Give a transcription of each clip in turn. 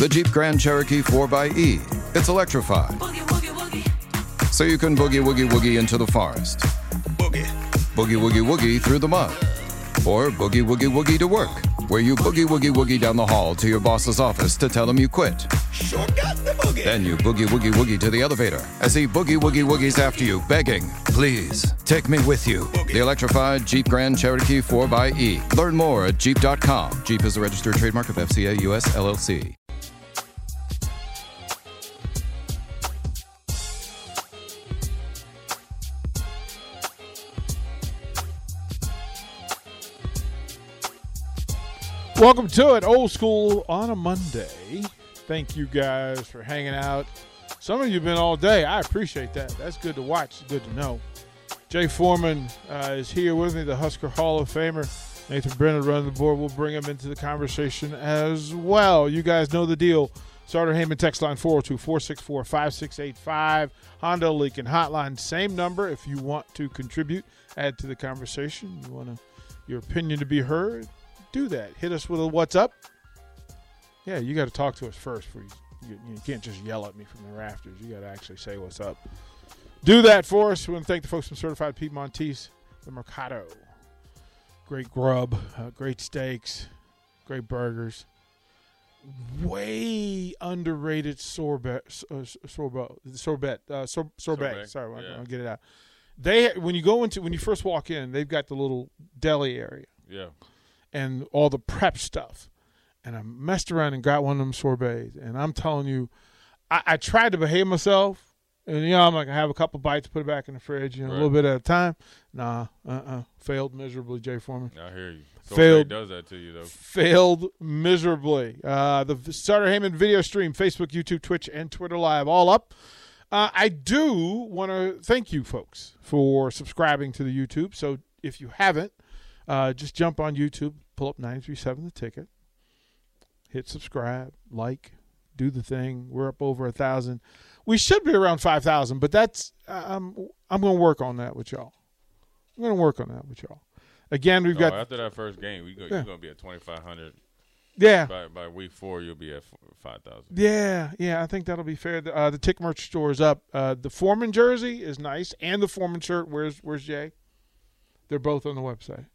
The Jeep Grand Cherokee 4xE. It's electrified. So you can boogie woogie woogie into the forest. Boogie. Boogie woogie woogie through the mud. Or boogie woogie woogie to work, where you boogie woogie woogie down the hall to your boss's office to tell him you quit. Sure got the boogie. Then you boogie woogie woogie to the elevator as he boogie woogie woogies after you, begging, Please, take me with you. The electrified Jeep Grand Cherokee 4xE. Learn more at Jeep.com. Jeep is a registered trademark of FCA US LLC. Welcome to it, old school on a Monday. Thank you guys for hanging out. Some of you have been all day. I appreciate that. That's good to watch. Good to know. Jay Foreman uh, is here with me, the Husker Hall of Famer. Nathan Brennan running the board. We'll bring him into the conversation as well. You guys know the deal. Starter Heyman text line 402 464 5685. Honda Lincoln Hotline, same number if you want to contribute, add to the conversation. You want to, your opinion to be heard, do that. Hit us with a what's up. Yeah, you got to talk to us first. For you, you, you can't just yell at me from the rafters. You got to actually say what's up. Do that for us. We want to thank the folks from Certified Piedmontese, the Mercado. Great grub, uh, great steaks, great burgers. Way underrated sorbet, uh, sorbet, sorbet, uh, sor- sorbet. Sorbet, Sorry, yeah. I'll get it out. They when you go into when you first walk in, they've got the little deli area Yeah. And all the prep stuff. And I messed around and got one of them sorbets. And I'm telling you, I, I tried to behave myself. And, you know, I'm like, I have a couple bites, put it back in the fridge, you know, a little bit at a time. Nah, uh-uh. Failed miserably, Jay Foreman. I hear you. So Failed. does that to you though. Failed miserably. Uh, the Starter Heyman video stream, Facebook, YouTube, Twitch, and Twitter Live, all up. Uh, I do want to thank you folks for subscribing to the YouTube. So if you haven't, uh, just jump on YouTube, pull up 937 The Ticket, hit subscribe, like, do the thing. We're up over a thousand. We should be around 5,000, but that's um, I'm going to work on that with y'all. I'm going to work on that with y'all. Again, we've Oh, got after that first game, we go, Yeah. you're gonna be at 2,500. yeah. By by week four, you'll be at 5,000. Yeah, yeah, I think that'll be fair. The, uh, the Tick merch store is up. Uh, the Foreman jersey is nice, and the Foreman shirt. Where's Where's Jay? They're both on the website.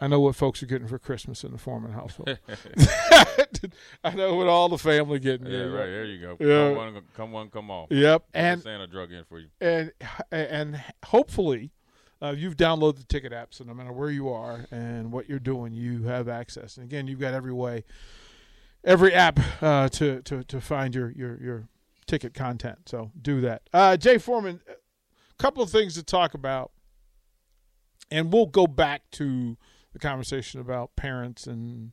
I know what folks are getting for Christmas in the Foreman household. I know what all the family getting. Yeah, right. There you go. Yeah. Come one, come one, come all. Yep, And and Santa drug in for you. and and hopefully uh, you've downloaded the ticket app so no matter where you are and what you're doing you have access and again you've got every way every app uh, to, to to find your your your ticket content so do that uh, jay foreman a couple of things to talk about and we'll go back to the conversation about parents and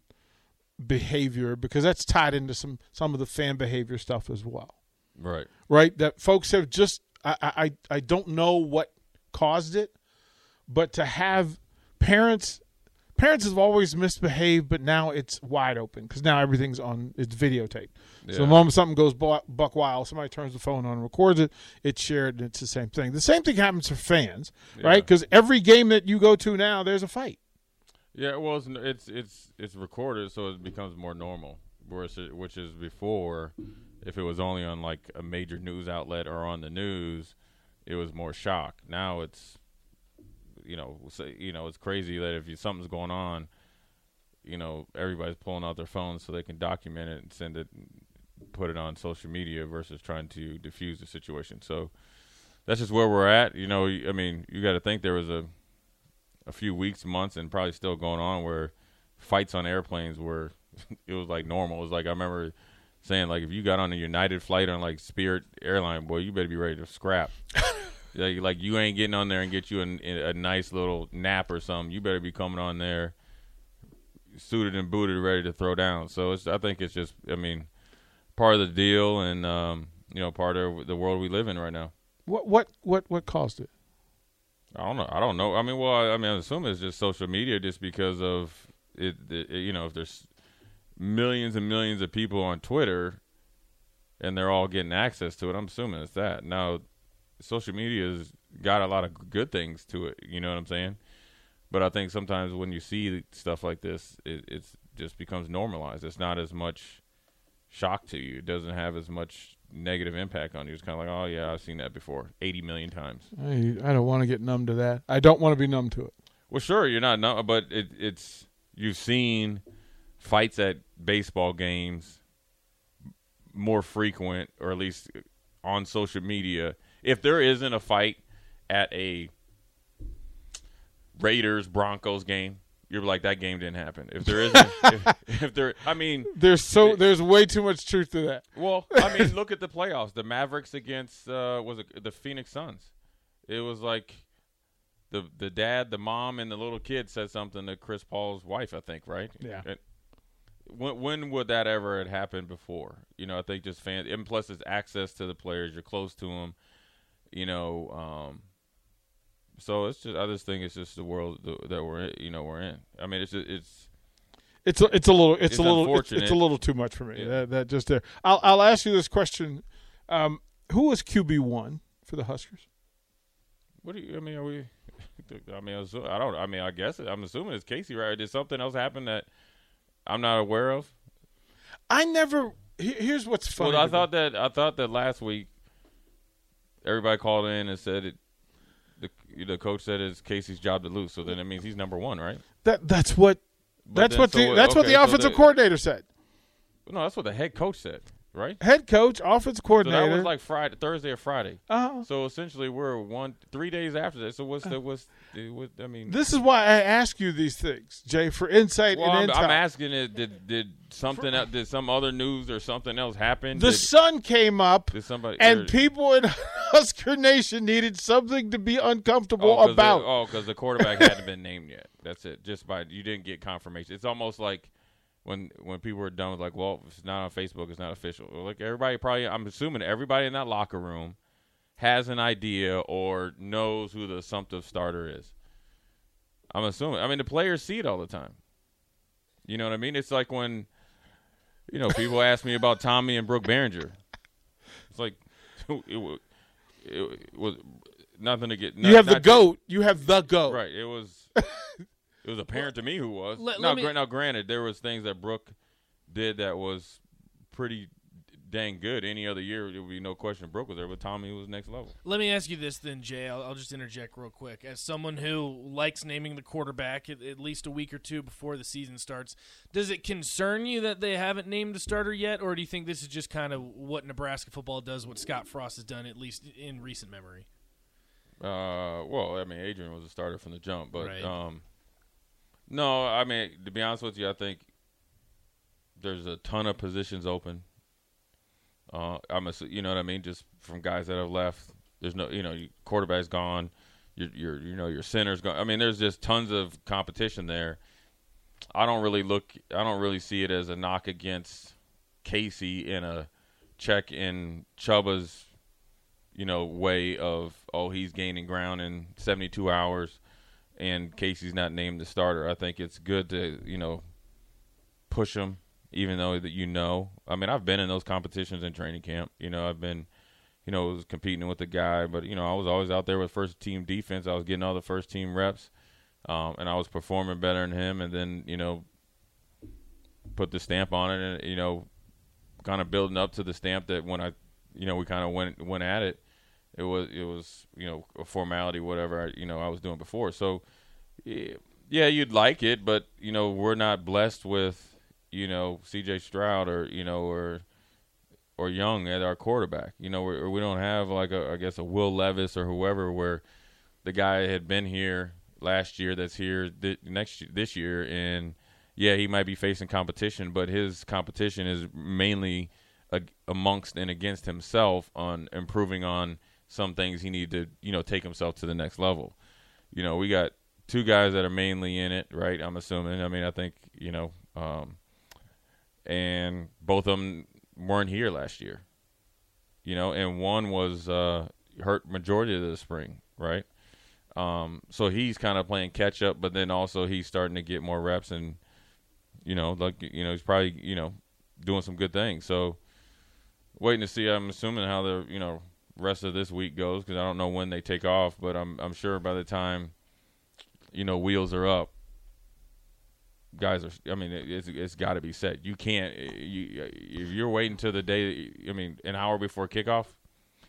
behavior because that's tied into some some of the fan behavior stuff as well Right. right? That folks have just I I I don't know what caused it, but to have parents parents have always misbehaved, but now it's wide open because now everything's on it's videotaped. So the moment something goes buck wild, somebody turns the phone on and records it, it's shared, and it's the same thing. The same thing happens for fans, right? Because every game that you go to now, there's a fight. Yeah, well, it's it's it's, it's recorded, so it becomes more normal. Whereas, which is before, if it was only on like a major news outlet or on the news, it was more shock. Now it's, you know, so, you know, it's crazy that if you, something's going on, you know, everybody's pulling out their phones so they can document it and send it, put it on social media versus trying to diffuse the situation. So that's just where we're at. You know, I mean, you got to think there was a a few weeks, months, and probably still going on where fights on airplanes were it was like normal. It was like I remember saying like if you got on a United flight on like Spirit airline, boy, you better be ready to scrap. like like you ain't getting on there and get you an, a nice little nap or something. You better be coming on there suited and booted, ready to throw down. So it's I think it's just I mean part of the deal and um, you know part of the world we live in right now. What what what what caused it? I don't know. I don't know. I mean, well, I, I mean, I assume it's just social media, just because of it, it. You know, if there's millions and millions of people on Twitter, and they're all getting access to it, I'm assuming it's that. Now, social media's got a lot of good things to it. You know what I'm saying? But I think sometimes when you see stuff like this, it it's just becomes normalized. It's not as much shock to you. It doesn't have as much negative impact on you. It's kind of like, oh yeah, I've seen that before, eighty million times. I, I don't want to get numb to that. I don't want to be numb to it. Well, sure, you're not, numb, but it, it's you've seen fights at baseball games more frequent, or at least on social media. If there isn't a fight at a Raiders Broncos game, you're like that game didn't happen. If there isn't, if, if there, I mean, There's so there's way too much truth to that. well, I mean, look at the playoffs. The Mavericks against uh, was it the Phoenix Suns. It was like the the dad, the mom, and the little kid said something to Chris Paul's wife. I think right. Yeah. And when when would that ever had happened before? You know, I think just fans, and plus it's access to the players. You're close to them. You know, um, so it's just I just think it's just the world that we're in, you know we're in. I mean, it's just, it's It's a, it's a little it's, It's a little it's, it's a little too much for me. Yeah. That that just there. I'll I'll ask you this question: um, Who was QB one for the Huskers? What do you? I mean, are we? I mean, I, don't. I mean, I guess I'm assuming it's Casey, right? Did something else happen that I'm not aware of? I never. Here's what's funny. Well, I me. thought that I thought that last week everybody called in and said it. The coach said it's Casey's job to lose, so then it means he's number one, right? that that's what But that's then- what so the that's what okay, the so offensive the- coordinator said. No, that's what the head coach said, right? Head coach, offensive So coordinator. that was like Friday, Thursday or Friday. uh, So essentially, we're one three days after that. So what's the what's the, what, I mean? this is why I ask you these things, Jay, for insight well, and I'm, intel. I'm asking it. Did did something else, did some other news or something else happen? the did, sun came up, did somebody and people in Husker Nation needed something to be uncomfortable Oh, about. The, oh, because the quarterback hadn't been named yet. That's it. Just by you didn't get confirmation. It's almost like when when people were done with like, well, if it's not on Facebook, it's not official. Like everybody probably, I'm assuming everybody in that locker room has an idea or knows who the assumptive starter is. I'm assuming. I mean, the players see it all the time. You know what I mean? It's like when, you know, people ask me about Tommy and Brook Berringer. It's like it, wa- it was nothing to get. you not- have the goat. You have the goat. Right. It was. it was apparent to me who was. let- now, let me- gra- now, granted, there was things that Brook did that was pretty dang good. Any other year, there would be no question Brook was there, but Tommy was next level. Let me ask you this then, Jay. I'll, I'll just interject real quick. As someone who likes naming the quarterback at, at least a week or two before the season starts, does it concern you that they haven't named a starter yet, or do you think this is just kind of what Nebraska football does, what Scott Frost has done, at least in recent memory? Uh, well, I mean, Adrian was a starter from the jump, but Right. um, no, I mean, to be honest with you, I think there's a ton of positions open. Uh, I'm, assu- you know what I mean, just from guys that have left. There's no, you know, quarterback's gone. Your, your, you know, your center's gone. I mean, there's just tons of competition there. I don't really look. I don't really see it as a knock against Casey in a check in Chubba's you know, way of oh he's gaining ground in 72 hours, and Casey's not named the starter. I think it's good to you know push him, even though that you know. I mean, I've been in those competitions in training camp. You know, I've been, you know, was competing with a guy, but you know, I was always out there with first team defense. I was getting all the first team reps, um, and I was performing better than him. And then you know, put the stamp on it, and you know, kind of building up to the stamp that when I, you know, we kind of went went at it. It was it was you know a formality, whatever I, you know I was doing before. So, yeah, you'd like it, but you know we're not blessed with you know C.J. Stroud or you know or or Young at our quarterback. You know, we we don't have like a I guess a Will Levis or whoever where the guy had been here last year that's here th- next this year and yeah, he might be facing competition, but his competition is mainly ag- amongst and against himself on improving on some things he need to, you know, take himself to the next level. You know, we got two guys that are mainly in it, right? I'm assuming. I mean, I think, you know, um, and both of them weren't here last year. You know, and one was uh, hurt majority of the spring, right? Um, so he's kind of playing catch up, but then also he's starting to get more reps and you know, like you know, he's probably you know doing some good things. So waiting to see. I'm assuming how the you know rest of this week goes because I don't know when they take off, but I'm I'm sure by the time you know wheels are up, guys are. I mean, it, it's it's got to be set. You can't. Eh, you if you're waiting till the day. I mean, an hour before kickoff.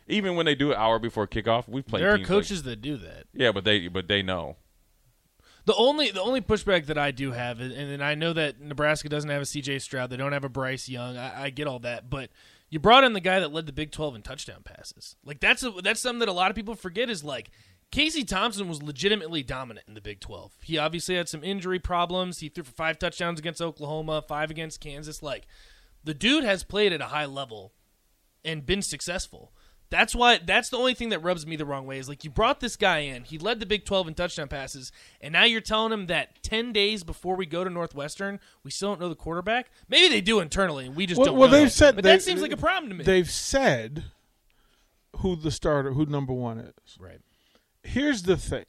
Even when they do an hour before kickoff, we've played. There are teams like- coaches that do that. yeah, but they but they know. The only the only pushback that I do have, is- and and I know that Nebraska doesn't have a C.J. Stroud, they don't have a Bryce Young. I, I get all that, but you brought in the guy that led the Big Twelve in touchdown passes. Like that's a, that's something that a lot of people forget. Is like Casey Thompson was legitimately dominant in the Big Twelve. He obviously had some injury problems. He threw for five touchdowns against Oklahoma, five against Kansas. Like the dude has played at a high level and been successful. That's why that's the only thing that rubs me the wrong way is like you brought this guy in, he led the Big 12 in touchdown passes, and now you're telling him that 10 days before we go to Northwestern, we still don't know the quarterback. Maybe they do internally and we just Well, don't well know. they've said but they- that seems like a problem to me. They've said who the starter, who number one is. right. Here's the thing.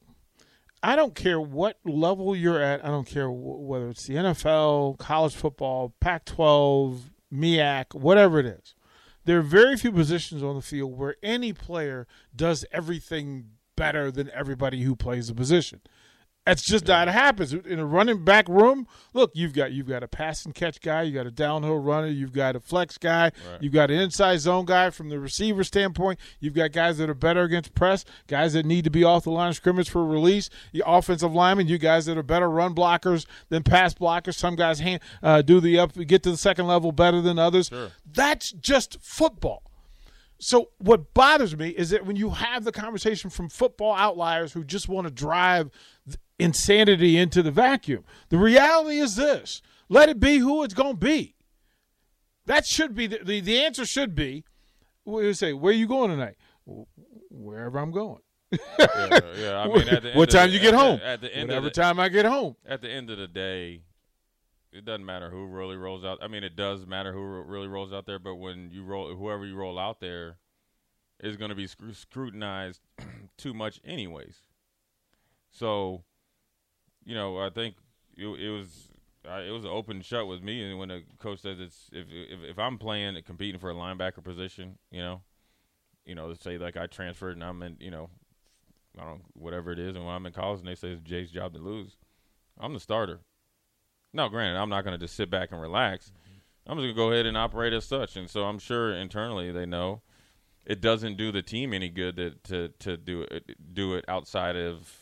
I don't care what level you're at. I don't care wh- whether it's the NFL, college football, Pac-12, MEAC, whatever it is. There are very few positions on the field where any player does everything better than everybody who plays the position. That's just not how it happens in a running back room. Look, you've got you've got a pass and catch guy, you got a downhill runner, you've got a flex guy, you've got an inside zone guy from the receiver standpoint. You've got guys that are better against press, guys that need to be off the line of scrimmage for release. The offensive linemen, you guys that are better run blockers than pass blockers. Some guys hand, uh, do the up, get to the second level better than others. That's just football. So what bothers me is that when you have the conversation from football outliers who just want to drive insanity into the vacuum, the reality is this: let it be who it's going to be. That should be the, the the answer. Should be. You say? Where you going tonight? Wherever I'm going. Yeah, yeah. I mean, at the end what of the- time you get at the- home? At the end Whatever of the, time I get home. at the end of the day, it doesn't matter who really rolls out. I mean, it does matter who really rolls out there, but when you roll, whoever you roll out there is going to be scru- scrutinized too much, anyways. So, you know, I think it, it was it was an open shut with me, and when the coach says it's if if, if I'm playing and competing for a linebacker position, you know, you know, say like I transferred and I'm in, you know, I don't whatever it is, and when I'm in college and they say it's Jay's job to lose, I'm the starter. Now, granted, I'm not going to just sit back and relax. Mm-hmm. I'm just going to go ahead and operate as such, and so I'm sure internally they know it doesn't do the team any good to to, to do it do it outside of.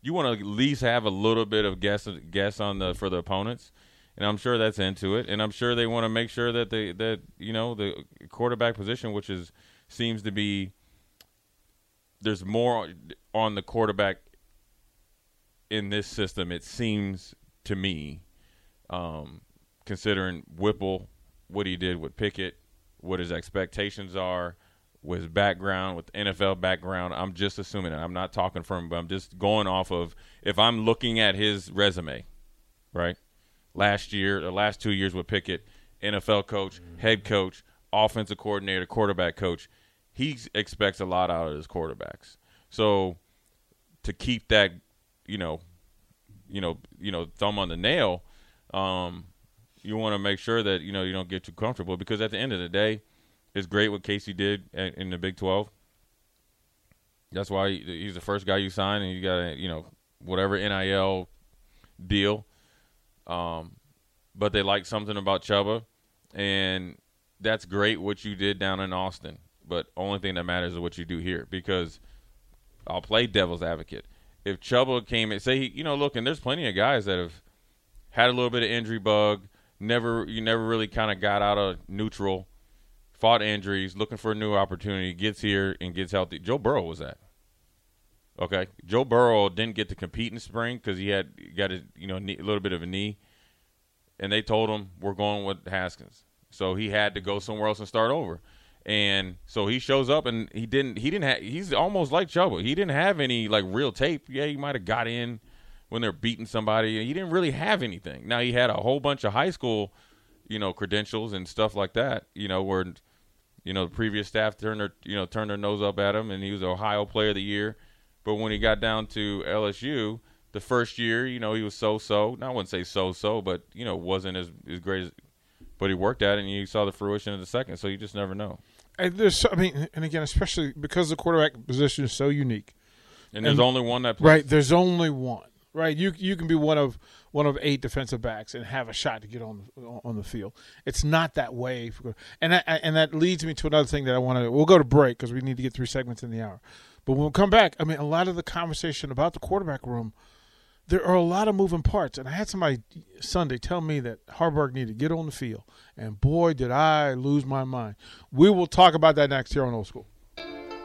You want to at least have a little bit of guess guess on the for the opponents, and I'm sure that's into it, and I'm sure they want to make sure that they that you know the quarterback position, which is seems to be there's more on the quarterback in this system. It seems to me, um, considering Whipple, what he did with Pickett, what his expectations are, with his background, with NFL background. I'm just assuming it. I'm not talking from, him, but I'm just going off of if I'm looking at his resume, right? Last year, the last two years with Pickett, NFL coach, head coach, offensive coordinator, quarterback coach. He expects a lot out of his quarterbacks. So to keep that, you know, you know, you know, thumb on the nail, um, you want to make sure that you know you don't get too comfortable because at the end of the day, it's great what Casey did in in the Big Twelve. That's why he's the first guy you sign, and you got to you know whatever NIL deal. Um, but they like something about Chubba, and that's great what you did down in Austin. But only thing that matters is what you do here because I'll play devil's advocate. If Chubba came and say, he, you know, look, and there's plenty of guys that have had a little bit of injury bug, never, you never really kind of got out of neutral, fought injuries, looking for a new opportunity, gets here and gets healthy. Joe Burrow was that. Okay, Joe Burrow didn't get to compete in spring because he had got a you know knee, a little bit of a knee, and they told him we're going with Haskins, so he had to go somewhere else and start over. And so he shows up and he didn't he didn't he's almost like Chubba. He didn't have any like real tape. Yeah, he might have got in when they're beating somebody. He didn't really have anything. Now he had a whole bunch of high school, you know, credentials and stuff like that. You know, where you know the previous staff turned their you know turned their nose up at him, and he was Ohio Player of the Year. But when he got down to LSU, the first year, you know, he was so-so. Now, I wouldn't say so-so, but you know, wasn't as as great as. But he worked at it, and you saw the fruition of the second. So you just never know. And there's, so- I mean, and again, especially because the quarterback position is so unique. And there's only one that plays. Right. There's only one. Right? You you can be one of one of eight defensive backs and have a shot to get on on the field. It's not that way, and that, and that leads me to another thing that I want to. We'll go to break because we need to get three segments in the hour. But when we come back, I mean, a lot of the conversation about the quarterback room, there are a lot of moving parts. And I had somebody Sunday tell me that Haarberg needed to get on the field, and boy, did I lose my mind. We will talk about that next here on Old School.